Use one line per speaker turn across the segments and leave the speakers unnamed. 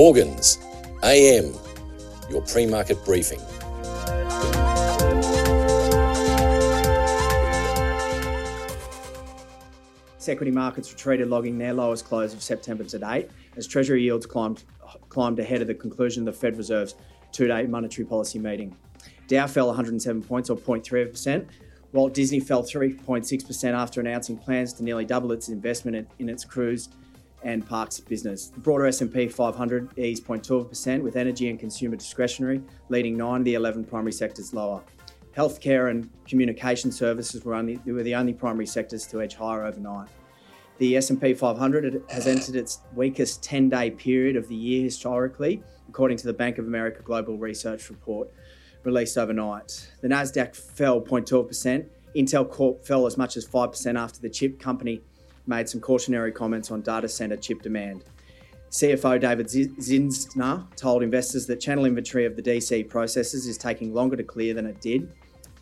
Morgans, AM, your pre market briefing.
Equity markets retreated, logging their lowest close of September to date as Treasury yields climbed, climbed ahead of the conclusion of the Fed Reserve's two day monetary policy meeting. Dow fell 107 points or 0.3%, Walt Disney fell 3.6% after announcing plans to nearly double its investment in its cruise and parks business. The broader S&P 500 eased 0.12%, with energy and consumer discretionary leading nine of the 11 primary sectors lower. Healthcare and communication services were, only, were the only primary sectors to edge higher overnight. The S&P 500 has entered its weakest 10-day period of the year historically, according to the Bank of America Global Research Report released overnight. The Nasdaq fell 0.12%. Intel Corp fell as much as 5% after the chip company made some cautionary comments on data center chip demand. CFO David Zinsner told investors that channel inventory of the DC processors is taking longer to clear than it did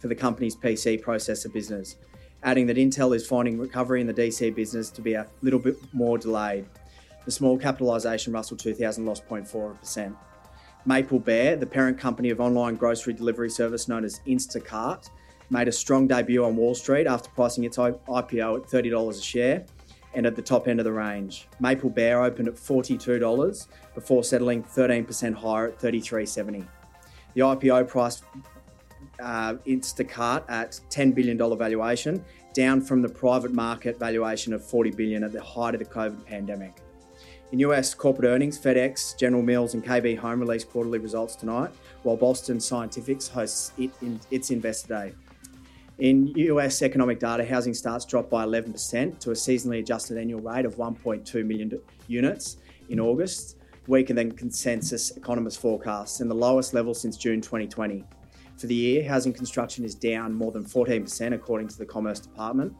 for the company's PC processor business, adding that Intel is finding recovery in the DC business to be a little bit more delayed. The small capitalisation Russell 2000 lost 0.4%. Maplebear, the parent company of online grocery delivery service known as Instacart, made a strong debut on Wall Street after pricing its IPO at $30 a share and at the top end of the range. Maplebear opened at $42 before settling 13% higher at $33.70. The IPO price uh, Instacart at $10 billion valuation, down from the private market valuation of 40 billion at the height of the COVID pandemic. In US corporate earnings, FedEx, General Mills, and KB Home release quarterly results tonight, while Boston Scientifics hosts it in its Investor Day. In US economic data, housing starts dropped by 11% to a seasonally adjusted annual rate of 1.2 million units in August, weaker than consensus economists' forecasts and the lowest level since June 2020. For the year, housing construction is down more than 14%, according to the Commerce Department,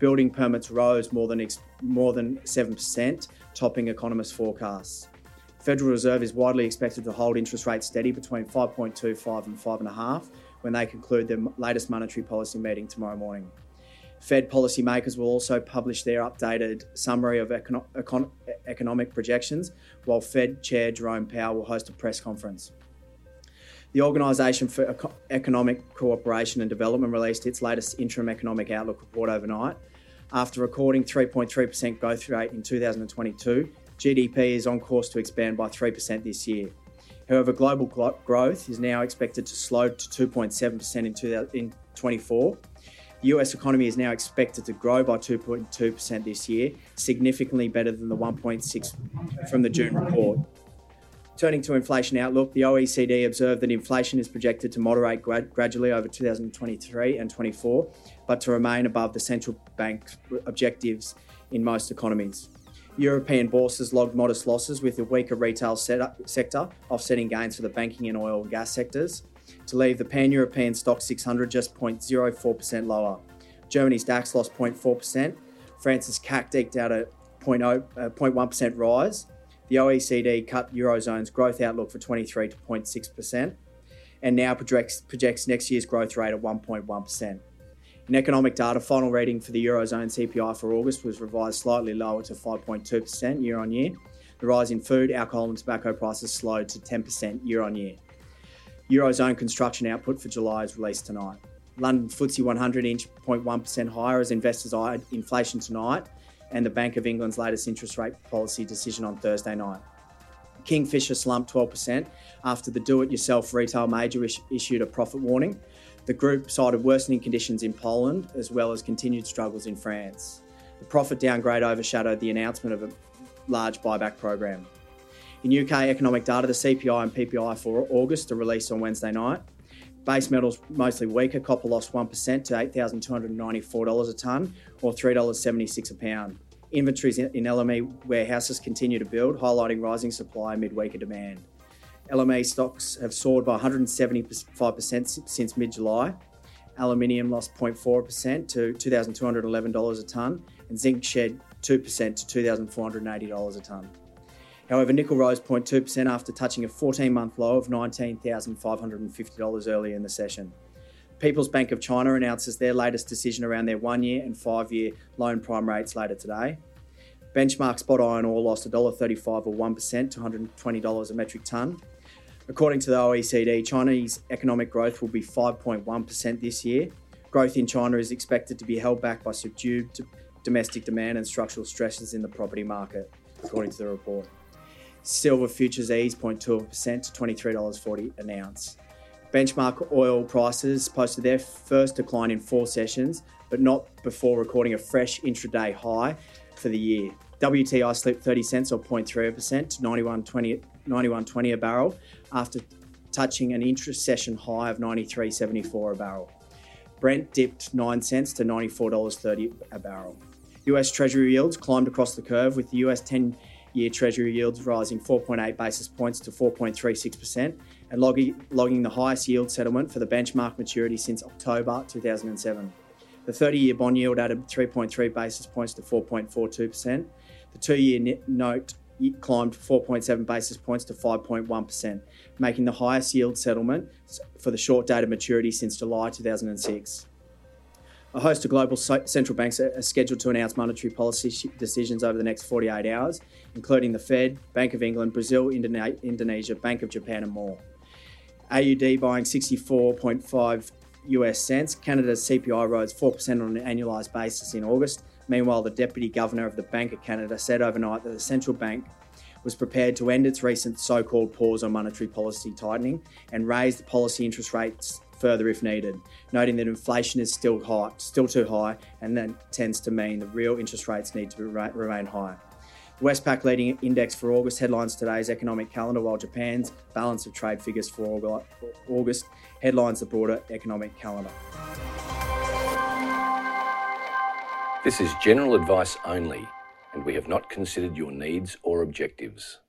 Building permits rose more than, more than 7%, topping economists' forecasts. Federal Reserve is widely expected to hold interest rates steady between 5.25 and 5.5 when they conclude their latest monetary policy meeting tomorrow morning. Fed policymakers will also publish their updated summary of econo- econ- economic projections, while Fed Chair Jerome Powell will host a press conference. The Organisation for Economic Cooperation and Development released its latest interim economic outlook report overnight. After recording 3.3% growth rate in 2022, GDP is on course to expand by 3% this year. However, global growth is now expected to slow to 2.7% in 2024. The US economy is now expected to grow by 2.2% this year, significantly better than the 1.6 from the June report. Turning to inflation outlook, the OECD observed that inflation is projected to moderate grad- gradually over 2023 and 24, but to remain above the central bank objectives in most economies. European bourses logged modest losses with a weaker retail sector offsetting gains for the banking and oil and gas sectors, to leave the pan European STOXX 600 just 0.04% lower. Germany's DAX lost 0.4%, France's CAC eked out a 0.1% uh, rise, the OECD cut Eurozone's growth outlook for 23 to 0.6% and now projects, projects next year's growth rate at 1.1%. In economic data, final reading for the Eurozone CPI for August was revised slightly lower to 5.2% year on year. The rise in food, alcohol, and tobacco prices slowed to 10% year on year. Eurozone construction output for July is released tonight. London FTSE 100 inch 0.1% higher as investors eyed inflation tonight and the Bank of England's latest interest rate policy decision on Thursday night. Kingfisher slumped 12% after the do it yourself retail major is- issued a profit warning. The group cited worsening conditions in Poland as well as continued struggles in France. The profit downgrade overshadowed the announcement of a large buyback program. In UK economic data, the CPI and PPI for August are released on Wednesday night. Base metals mostly weaker. Copper lost 1% to $8,294 a tonne or $3.76 a pound. Inventories in LME warehouses continue to build, highlighting rising supply amid weaker demand. LME stocks have soared by 175% since mid July. Aluminium lost 0.4% to $2,211 a tonne, and zinc shed 2% to $2,480 a tonne. However, nickel rose 0.2% after touching a 14 month low of $19,550 earlier in the session. People's Bank of China announces their latest decision around their one year and five year loan prime rates later today. Benchmark spot iron ore lost $1.35 or 1% to $120 a metric tonne. According to the OECD, Chinese economic growth will be 5.1% this year. Growth in China is expected to be held back by subdued domestic demand and structural stresses in the property market, according to the report. Silver futures eased 0.2% to $23.40 an ounce. Benchmark oil prices posted their first decline in four sessions, but not before recording a fresh intraday high for the year. WTI slipped 30 cents or 0.3% to 91.20 91.20 a barrel after touching an intra-session high of 93.74 a barrel. Brent dipped 9 cents to $94.30 a barrel. US Treasury yields climbed across the curve with the US 10 year Treasury yields rising 4.8 basis points to 4.36% and logging, the highest yield settlement for the benchmark maturity since October 2007. The 30 year bond yield added 3.3 basis points to 4.42%. The two year note climbed 4.7 basis points to 5.1%, making the highest yield settlement for the short dated maturity since July 2006. A host of global central banks are scheduled to announce monetary policy decisions over the next 48 hours, including the Fed, Bank of England, Brazil, Indonesia, Bank of Japan, and more. AUD buying 64.5 US cents. Canada's CPI rose 4% on an annualised basis in August. Meanwhile, the Deputy Governor of the Bank of Canada said overnight that the central bank was prepared to end its recent so called pause on monetary policy tightening and raise the policy interest rates further if needed, noting that inflation is still high, still too high, and that tends to mean the real interest rates need to remain high. The Westpac leading index for August headlines today's economic calendar, while Japan's balance of trade figures for August headlines the broader economic calendar.
This is general advice only, and we have not considered your needs or objectives.